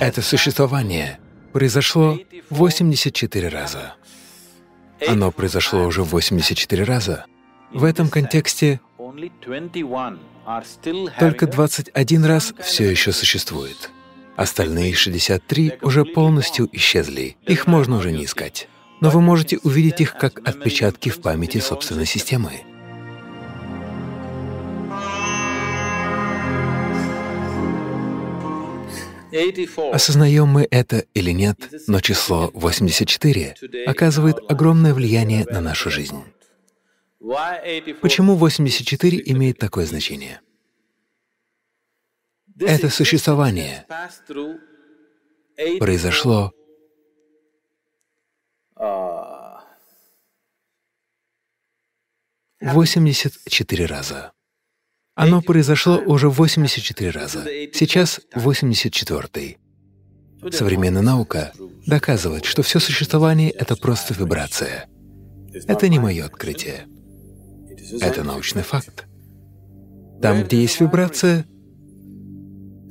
Это существование произошло 84 раза. Оно произошло уже 84 раза. В этом контексте только 21 раз все еще существует. Остальные 63 уже полностью исчезли, их можно уже не искать. Но вы можете увидеть их как отпечатки в памяти собственной системы. Осознаем мы это или нет, но число 84 оказывает огромное влияние на нашу жизнь. Почему 84 имеет такое значение? Это существование произошло восемьдесят четыре раза. Оно произошло уже 84 раза. Сейчас 84-й. Современная наука доказывает, что все существование — это просто вибрация. Это не мое открытие. Это научный факт. Там, где есть вибрация,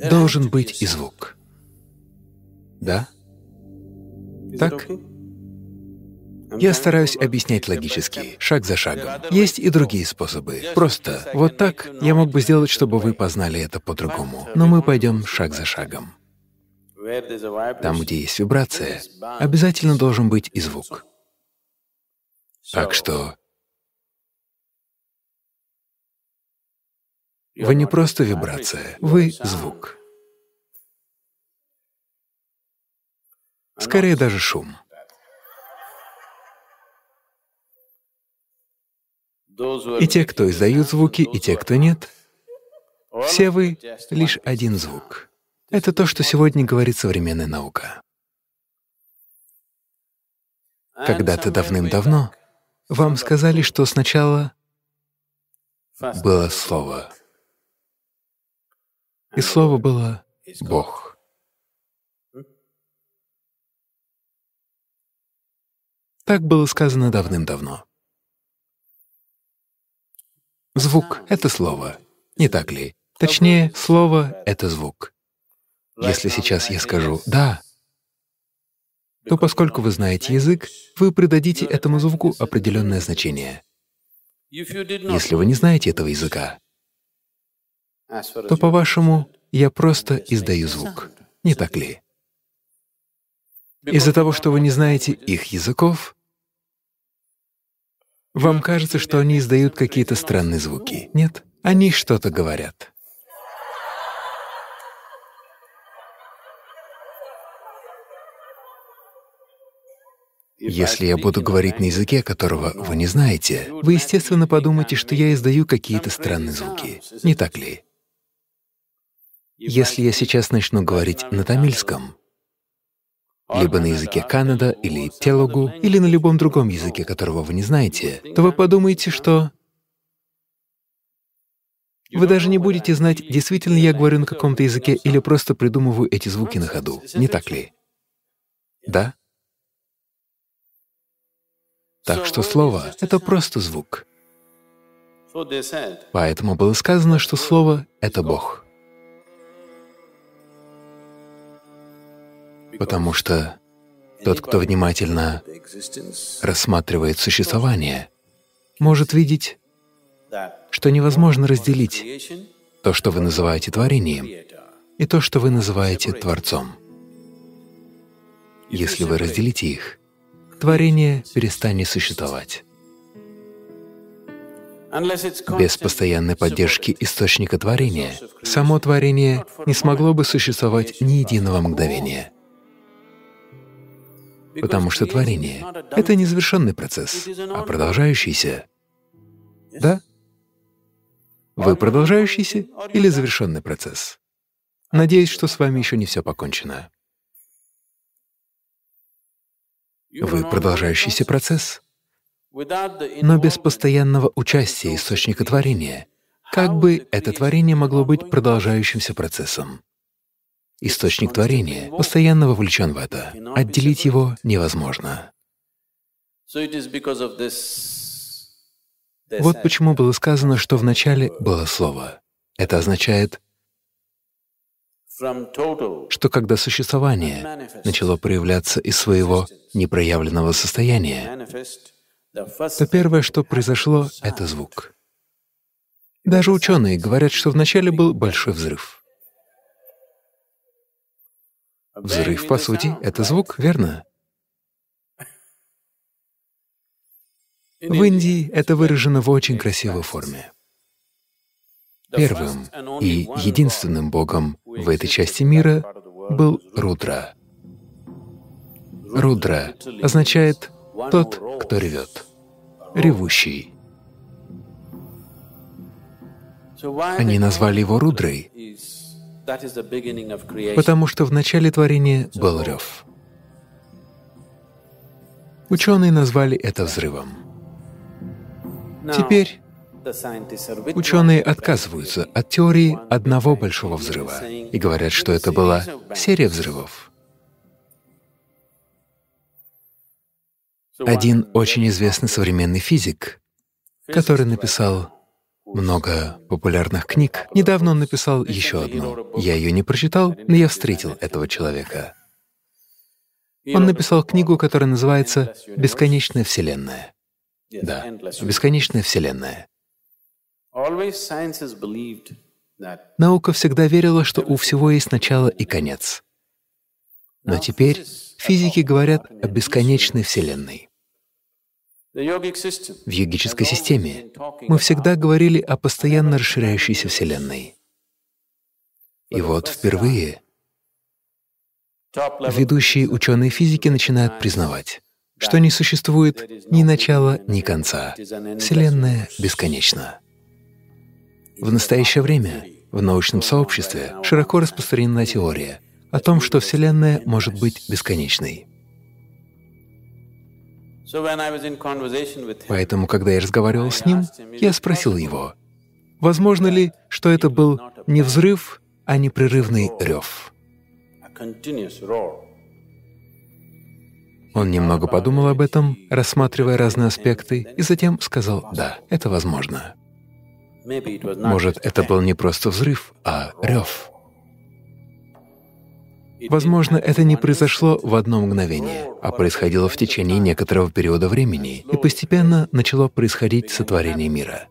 должен быть и звук. Да? Так? Я стараюсь объяснять логически, шаг за шагом. Есть и другие способы. Просто вот так я мог бы сделать, чтобы вы познали это по-другому. Но мы пойдем шаг за шагом. Там, где есть вибрация, обязательно должен быть и звук. Так что вы не просто вибрация, вы — звук. Скорее даже шум. И те, кто издают звуки, и те, кто нет, все вы — лишь один звук. Это то, что сегодня говорит современная наука. Когда-то давным-давно вам сказали, что сначала было Слово, и Слово было Бог. Так было сказано давным-давно. Звук — это слово, не так ли? Точнее, слово — это звук. Если сейчас я скажу «да», то поскольку вы знаете язык, вы придадите этому звуку определенное значение. Если вы не знаете этого языка, то, по-вашему, я просто издаю звук, не так ли? Из-за того, что вы не знаете их языков, вам кажется, что они издают какие-то странные звуки. Нет, они что-то говорят. Если я буду говорить на языке, которого вы не знаете, вы, естественно, подумаете, что я издаю какие-то странные звуки. Не так ли? Если я сейчас начну говорить на тамильском, либо на языке Канада или Телугу, или на любом другом языке, которого вы не знаете, то вы подумаете, что вы даже не будете знать, действительно я говорю на каком-то языке или просто придумываю эти звуки на ходу, не так ли? Да? Так что слово — это просто звук. Поэтому было сказано, что слово — это Бог. Потому что тот, кто внимательно рассматривает существование, может видеть, что невозможно разделить то, что вы называете творением, и то, что вы называете Творцом. Если вы разделите их, творение перестанет существовать. Без постоянной поддержки источника творения само творение не смогло бы существовать ни единого мгновения потому что творение — это не завершенный процесс, а продолжающийся. Да? Вы продолжающийся или завершенный процесс? Надеюсь, что с вами еще не все покончено. Вы продолжающийся процесс, но без постоянного участия источника творения. Как бы это творение могло быть продолжающимся процессом? Источник творения, постоянно вовлечен в это. Отделить его невозможно. Вот почему было сказано, что вначале было Слово. Это означает, что когда существование начало проявляться из своего непроявленного состояния, то первое, что произошло, — это звук. Даже ученые говорят, что вначале был большой взрыв. Взрыв, по сути, — это звук, верно? В Индии это выражено в очень красивой форме. Первым и единственным богом в этой части мира был Рудра. Рудра означает «тот, кто ревет», «ревущий». Они назвали его Рудрой, потому что в начале творения был рев. Ученые назвали это взрывом. Теперь ученые отказываются от теории одного большого взрыва и говорят, что это была серия взрывов. Один очень известный современный физик, который написал много популярных книг, недавно он написал еще одну. Я ее не прочитал, но я встретил этого человека. Он написал книгу, которая называется «Бесконечная Вселенная». Да, бесконечная Вселенная. Наука всегда верила, что у всего есть начало и конец. Но теперь физики говорят о бесконечной Вселенной. В йогической системе мы всегда говорили о постоянно расширяющейся Вселенной. И вот впервые ведущие ученые физики начинают признавать, что не существует ни начала, ни конца. Вселенная бесконечна. В настоящее время в научном сообществе широко распространена теория о том, что Вселенная может быть бесконечной. Поэтому, когда я разговаривал с ним, я спросил его, возможно ли, что это был не взрыв, а непрерывный рев. Он немного подумал об этом, рассматривая разные аспекты, и затем сказал «да, это возможно». Может, это был не просто взрыв, а рев. Возможно, это не произошло в одно мгновение, а происходило в течение некоторого периода времени, и постепенно начало происходить сотворение мира.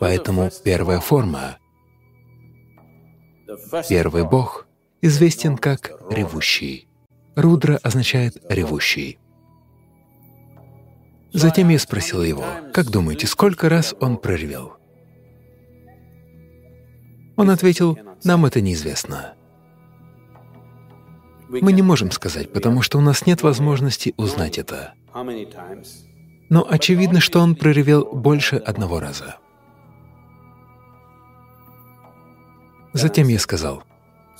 Поэтому первая форма, первый Бог, известен как «ревущий». Рудра означает «ревущий». Затем я спросил его, как думаете, сколько раз он проревел? Он ответил, нам это неизвестно. Мы не можем сказать, потому что у нас нет возможности узнать это. Но очевидно, что он проревел больше одного раза. Затем я сказал,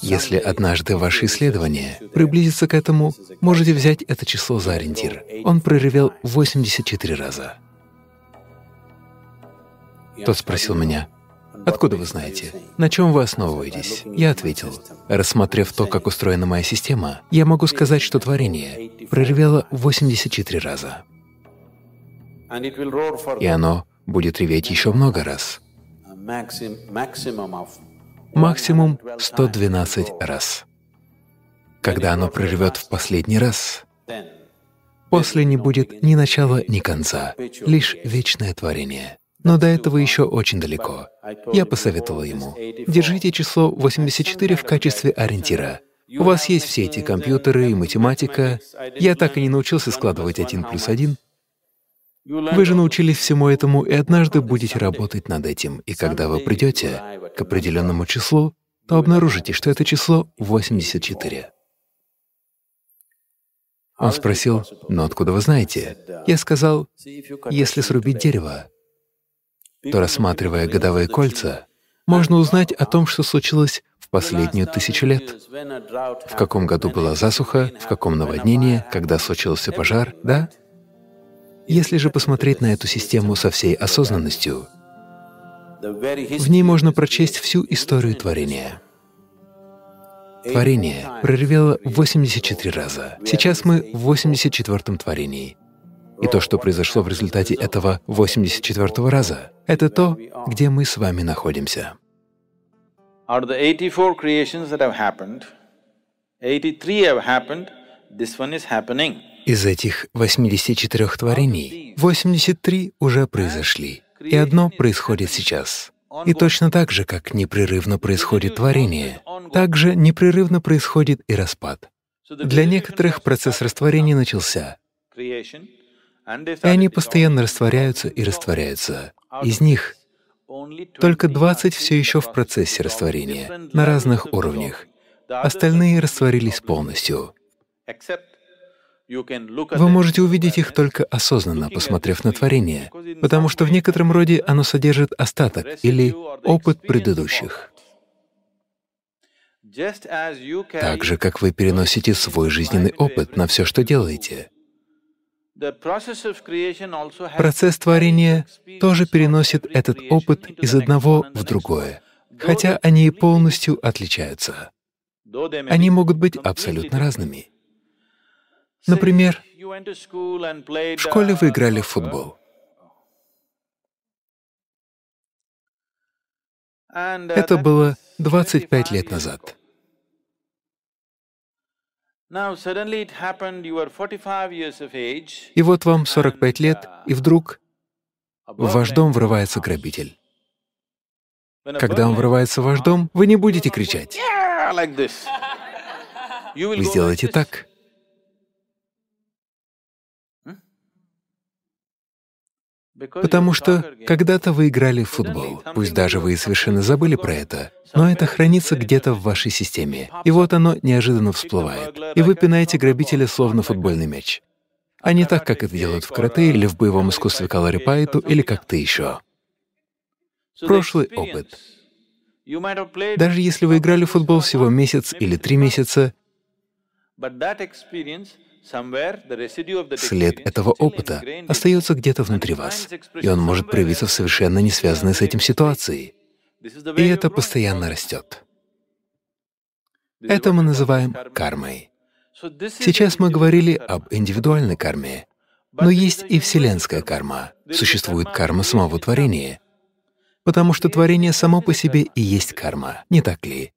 если однажды ваше исследование приблизится к этому, можете взять это число за ориентир. Он проревел 84 раза. Тот спросил меня, «Откуда вы знаете? На чем вы основываетесь?» Я ответил, «Рассмотрев то, как устроена моя система, я могу сказать, что творение проревело 84 раза. И оно будет реветь еще много раз максимум 112 раз. Когда оно прорвет в последний раз, после не будет ни начала, ни конца, лишь вечное творение. Но до этого еще очень далеко. Я посоветовал ему, держите число 84 в качестве ориентира. У вас есть все эти компьютеры и математика. Я так и не научился складывать один плюс один. Вы же научились всему этому и однажды будете работать над этим, и когда вы придете к определенному числу, то обнаружите, что это число 84. Он спросил, «Но откуда вы знаете?» Я сказал, «Если срубить дерево, то, рассматривая годовые кольца, можно узнать о том, что случилось в последнюю тысячу лет. В каком году была засуха, в каком наводнение, когда случился пожар, да? Если же посмотреть на эту систему со всей осознанностью, в ней можно прочесть всю историю творения. Творение проревело 84 раза. Сейчас мы в 84-м творении. И то, что произошло в результате этого 84-го раза, это то, где мы с вами находимся. Out of the eighty-four creations that have happened, eighty-three have happened, this one is happening. Из этих 84 творений 83 уже произошли, и одно происходит сейчас. И точно так же, как непрерывно происходит творение, также непрерывно происходит и распад. Для некоторых процесс растворения начался, и они постоянно растворяются и растворяются. Из них только 20 все еще в процессе растворения, на разных уровнях. Остальные растворились полностью. Вы можете увидеть их только осознанно, посмотрев на творение, потому что в некотором роде оно содержит остаток или опыт предыдущих. Так же, как вы переносите свой жизненный опыт на все, что делаете. Процесс творения тоже переносит этот опыт из одного в другое, хотя они и полностью отличаются. Они могут быть абсолютно разными. Например, в школе вы играли в футбол. Это было 25 лет назад. И вот вам 45 лет, и вдруг в ваш дом врывается грабитель. Когда он врывается в ваш дом, вы не будете кричать. Вы сделаете так. Потому что когда-то вы играли в футбол, пусть даже вы и совершенно забыли про это, но это хранится где-то в вашей системе, и вот оно неожиданно всплывает, и вы пинаете грабителя словно футбольный мяч. А не так, как это делают в карате или в боевом искусстве Калари Пайту или как-то еще. Прошлый опыт. Даже если вы играли в футбол всего месяц или три месяца, След этого опыта остается где-то внутри вас, и он может проявиться в совершенно не связанной с этим ситуации. И это постоянно растет. Это мы называем кармой. Сейчас мы говорили об индивидуальной карме, но есть и вселенская карма, существует карма самого творения, потому что творение само по себе и есть карма, не так ли?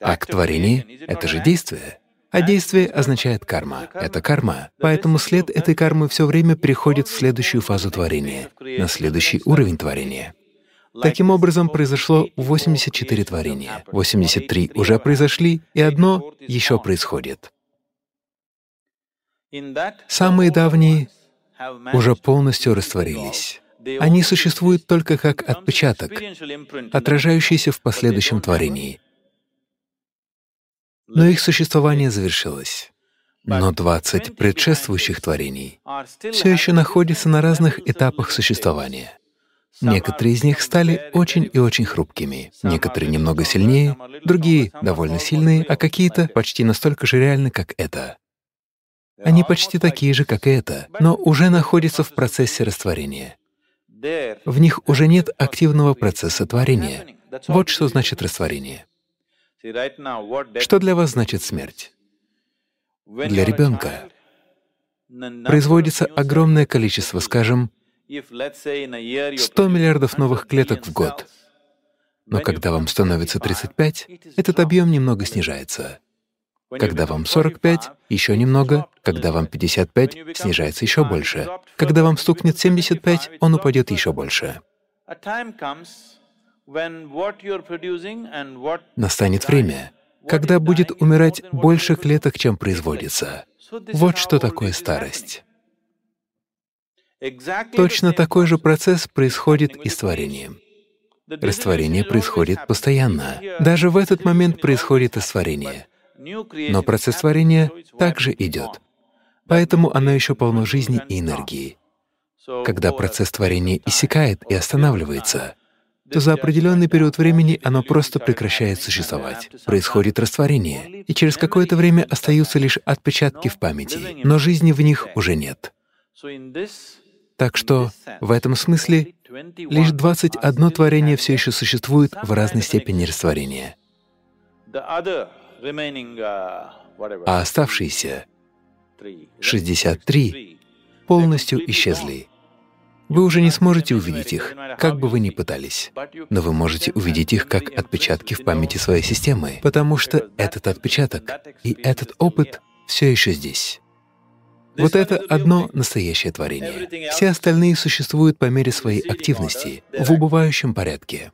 Акт творения — это же действие. А действие означает карма. Это карма. Поэтому след этой кармы все время переходит в следующую фазу творения, на следующий уровень творения. Таким образом, произошло 84 творения, 83 уже произошли, и одно еще происходит. Самые давние уже полностью растворились. Они существуют только как отпечаток, отражающийся в последующем творении но их существование завершилось. Но 20 предшествующих творений все еще находятся на разных этапах существования. Некоторые из них стали очень и очень хрупкими, некоторые немного сильнее, другие довольно сильные, а какие-то почти настолько же реальны, как это. Они почти такие же, как и это, но уже находятся в процессе растворения. В них уже нет активного процесса творения. Вот что значит растворение. Что для вас значит смерть? Для ребенка производится огромное количество, скажем, 100 миллиардов новых клеток в год. Но когда вам становится 35, этот объем немного снижается. Когда вам 45 — еще немного, когда вам 55 — снижается еще больше. Когда вам стукнет 75, он упадет еще больше. Настанет время, когда будет умирать больше клеток, чем производится. Вот что такое старость. Точно такой же процесс происходит и с творением. Растворение происходит постоянно. Даже в этот момент происходит растворение. Но процесс творения также идет. Поэтому оно еще полно жизни и энергии. Когда процесс творения иссякает и останавливается, то за определенный период времени оно просто прекращает существовать. Происходит растворение, и через какое-то время остаются лишь отпечатки в памяти, но жизни в них уже нет. Так что в этом смысле лишь 21 творение все еще существует в разной степени растворения. А оставшиеся 63 полностью исчезли. Вы уже не сможете увидеть их, как бы вы ни пытались, но вы можете увидеть их как отпечатки в памяти своей системы, потому что этот отпечаток и этот опыт все еще здесь. Вот это одно настоящее творение. Все остальные существуют по мере своей активности, в убывающем порядке.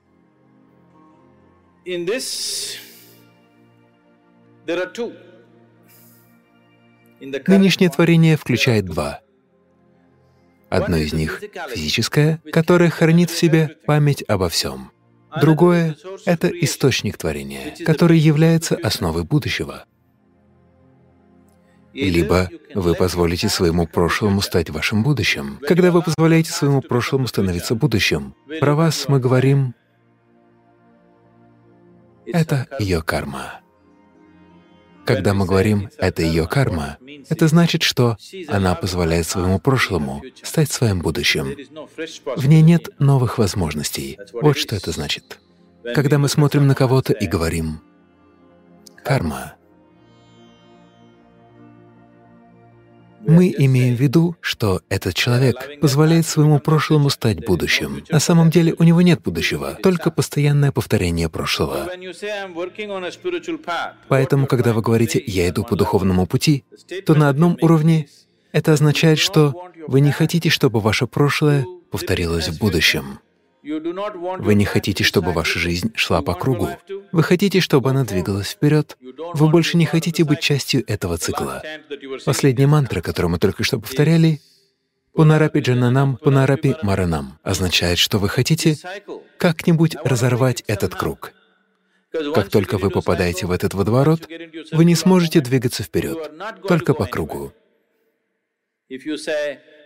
Нынешнее творение включает два. Одно из них — физическое, которое хранит в себе память обо всем. Другое — это источник творения, который является основой будущего. Либо вы позволите своему прошлому стать вашим будущим. Когда вы позволяете своему прошлому становиться будущим, про вас мы говорим — это ее карма. Когда мы говорим «это ее карма», это значит, что она позволяет своему прошлому стать своим будущим. В ней нет новых возможностей. Вот что это значит. Когда мы смотрим на кого-то и говорим «карма», Мы имеем в виду, что этот человек позволяет своему прошлому стать будущим. На самом деле у него нет будущего, только постоянное повторение прошлого. Поэтому, когда вы говорите «я иду по духовному пути», то на одном уровне это означает, что вы не хотите, чтобы ваше прошлое повторилось в будущем. Вы не хотите, чтобы ваша жизнь шла по кругу. Вы хотите, чтобы она двигалась вперед. Вы больше не хотите быть частью этого цикла. Последняя мантра, которую мы только что повторяли, «Пунарапи джананам, пунарапи маранам» означает, что вы хотите как-нибудь разорвать этот круг. Как только вы попадаете в этот водоворот, вы не сможете двигаться вперед, только по кругу.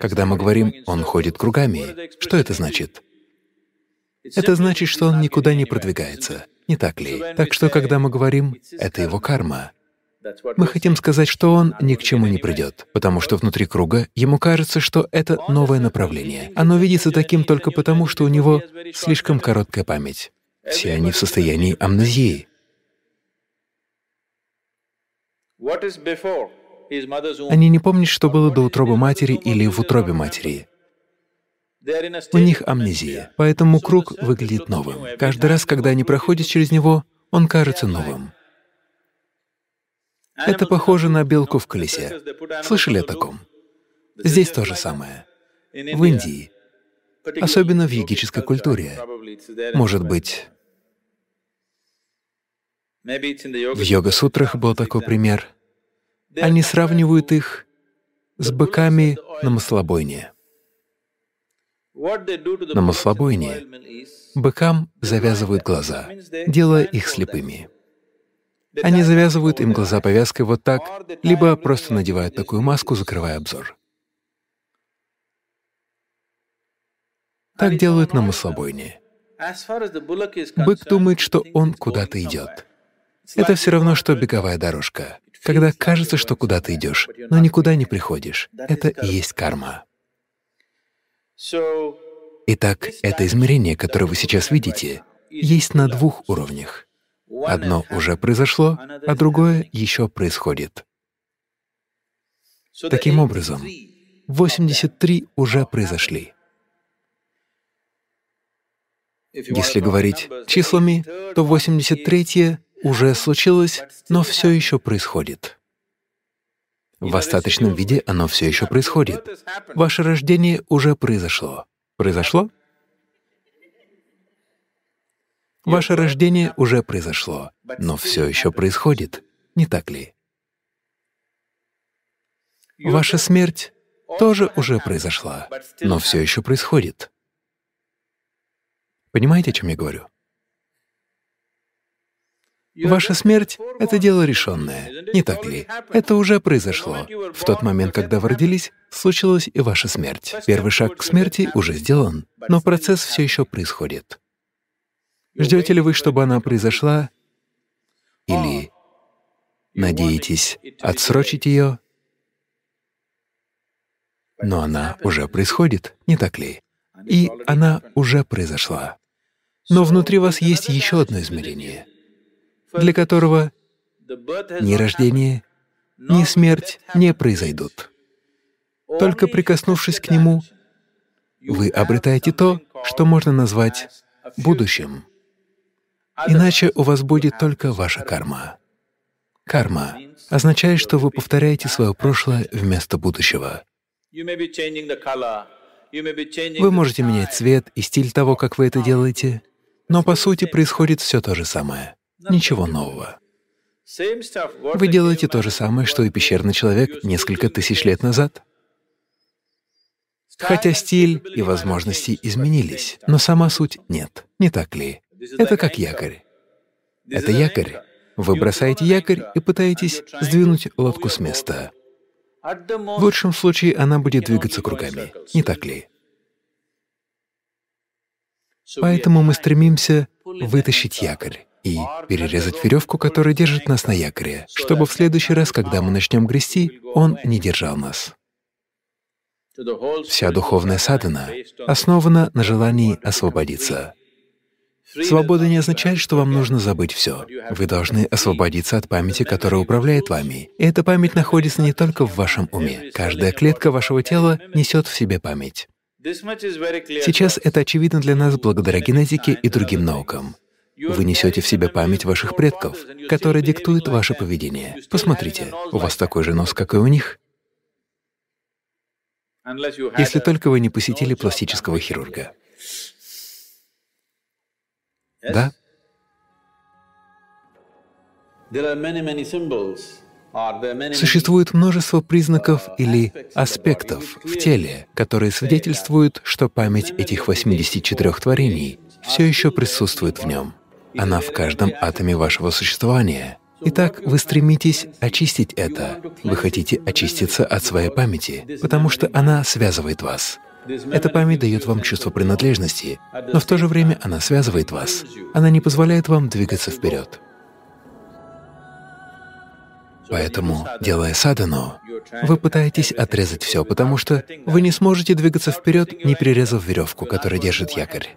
Когда мы говорим «он ходит кругами», что это значит? Это значит, что он никуда не продвигается, не так ли? Так что, когда мы говорим «это его карма», мы хотим сказать, что он ни к чему не придет, потому что внутри круга ему кажется, что это новое направление. Оно видится таким только потому, что у него слишком короткая память. Все они в состоянии амнезии. Они не помнят, что было до утробы матери или в утробе матери. У них амнезия, поэтому круг выглядит новым. Каждый раз, когда они проходят через него, он кажется новым. Это похоже на белку в колесе. Слышали о таком? Здесь то же самое. В Индии, особенно в йогической культуре, может быть, в йога-сутрах был такой пример. Они сравнивают их с быками на маслобойне. На маслобойне быкам завязывают глаза, делая их слепыми. Они завязывают им глаза повязкой вот так, либо просто надевают такую маску, закрывая обзор. Так делают на маслобойне. Бык думает, что он куда-то идет. Это все равно, что беговая дорожка, когда кажется, что куда-то идешь, но никуда не приходишь. Это и есть карма. Итак, это измерение, которое вы сейчас видите, есть на двух уровнях. Одно уже произошло, а другое еще происходит. Таким образом, 83 уже произошли. Если говорить числами, то 83 уже случилось, но все еще происходит. В остаточном виде оно все еще происходит. Ваше рождение уже произошло. Произошло? Ваше рождение уже произошло, но все еще происходит, не так ли? Ваша смерть тоже уже произошла, но все еще происходит. Понимаете, о чем я говорю? Ваша смерть — это дело решенное, не так ли? Это уже произошло. В тот момент, когда вы родились, случилась и ваша смерть. Первый шаг к смерти уже сделан, но процесс все еще происходит. Ждете ли вы, чтобы она произошла, или надеетесь отсрочить ее? Но она уже происходит, не так ли? И она уже произошла. Но внутри вас есть еще одно измерение — для которого ни рождение, ни смерть не произойдут. Только прикоснувшись к нему, вы обретаете то, что можно назвать будущим. Иначе у вас будет только ваша карма. Карма означает, что вы повторяете свое прошлое вместо будущего. Вы можете менять цвет и стиль того, как вы это делаете, но по сути происходит все то же самое. Ничего нового. Вы делаете то же самое, что и пещерный человек несколько тысяч лет назад. Хотя стиль и возможности изменились, но сама суть нет, не так ли? Это как якорь. Это якорь. Вы бросаете якорь и пытаетесь сдвинуть лодку с места. В лучшем случае она будет двигаться кругами, не так ли? Поэтому мы стремимся вытащить якорь и перерезать веревку, которая держит нас на якоре, чтобы в следующий раз, когда мы начнем грести, он не держал нас. Вся духовная садхана основана на желании освободиться. Свобода не означает, что вам нужно забыть все. Вы должны освободиться от памяти, которая управляет вами. И эта память находится не только в вашем уме. Каждая клетка вашего тела несет в себе память. Сейчас это очевидно для нас благодаря генетике и другим наукам. Вы несете в себе память ваших предков, которая диктует ваше поведение. Посмотрите, у вас такой же нос, как и у них. Если только вы не посетили пластического хирурга. Да? Существует множество признаков или аспектов в теле, которые свидетельствуют, что память этих 84 творений все еще присутствует в нем. Она в каждом атоме вашего существования. Итак, вы стремитесь очистить это. Вы хотите очиститься от своей памяти, потому что она связывает вас. Эта память дает вам чувство принадлежности, но в то же время она связывает вас. Она не позволяет вам двигаться вперед. Поэтому, делая садану, вы пытаетесь отрезать все, потому что вы не сможете двигаться вперед, не перерезав веревку, которая держит якорь.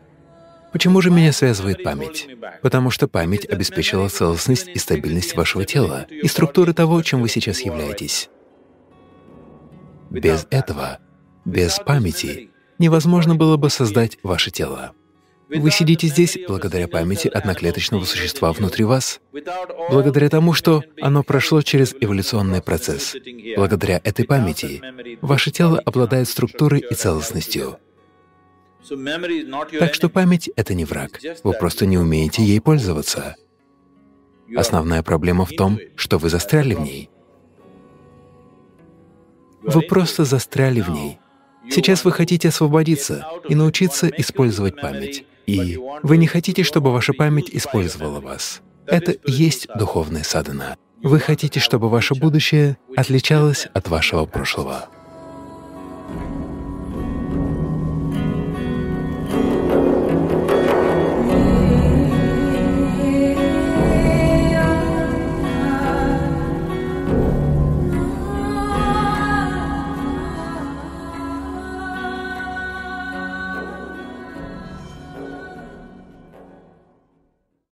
Почему же меня связывает память? Потому что память обеспечила целостность и стабильность вашего тела и структуры того, чем вы сейчас являетесь. Без этого, без памяти, невозможно было бы создать ваше тело. Вы сидите здесь благодаря памяти одноклеточного существа внутри вас, благодаря тому, что оно прошло через эволюционный процесс. Благодаря этой памяти ваше тело обладает структурой и целостностью. Так что память — это не враг, вы просто не умеете ей пользоваться. Основная проблема в том, что вы застряли в ней. Вы просто застряли в ней. Сейчас вы хотите освободиться и научиться использовать память. И вы не хотите, чтобы ваша память использовала вас. Это и есть духовная садхана. Вы хотите, чтобы ваше будущее отличалось от вашего прошлого.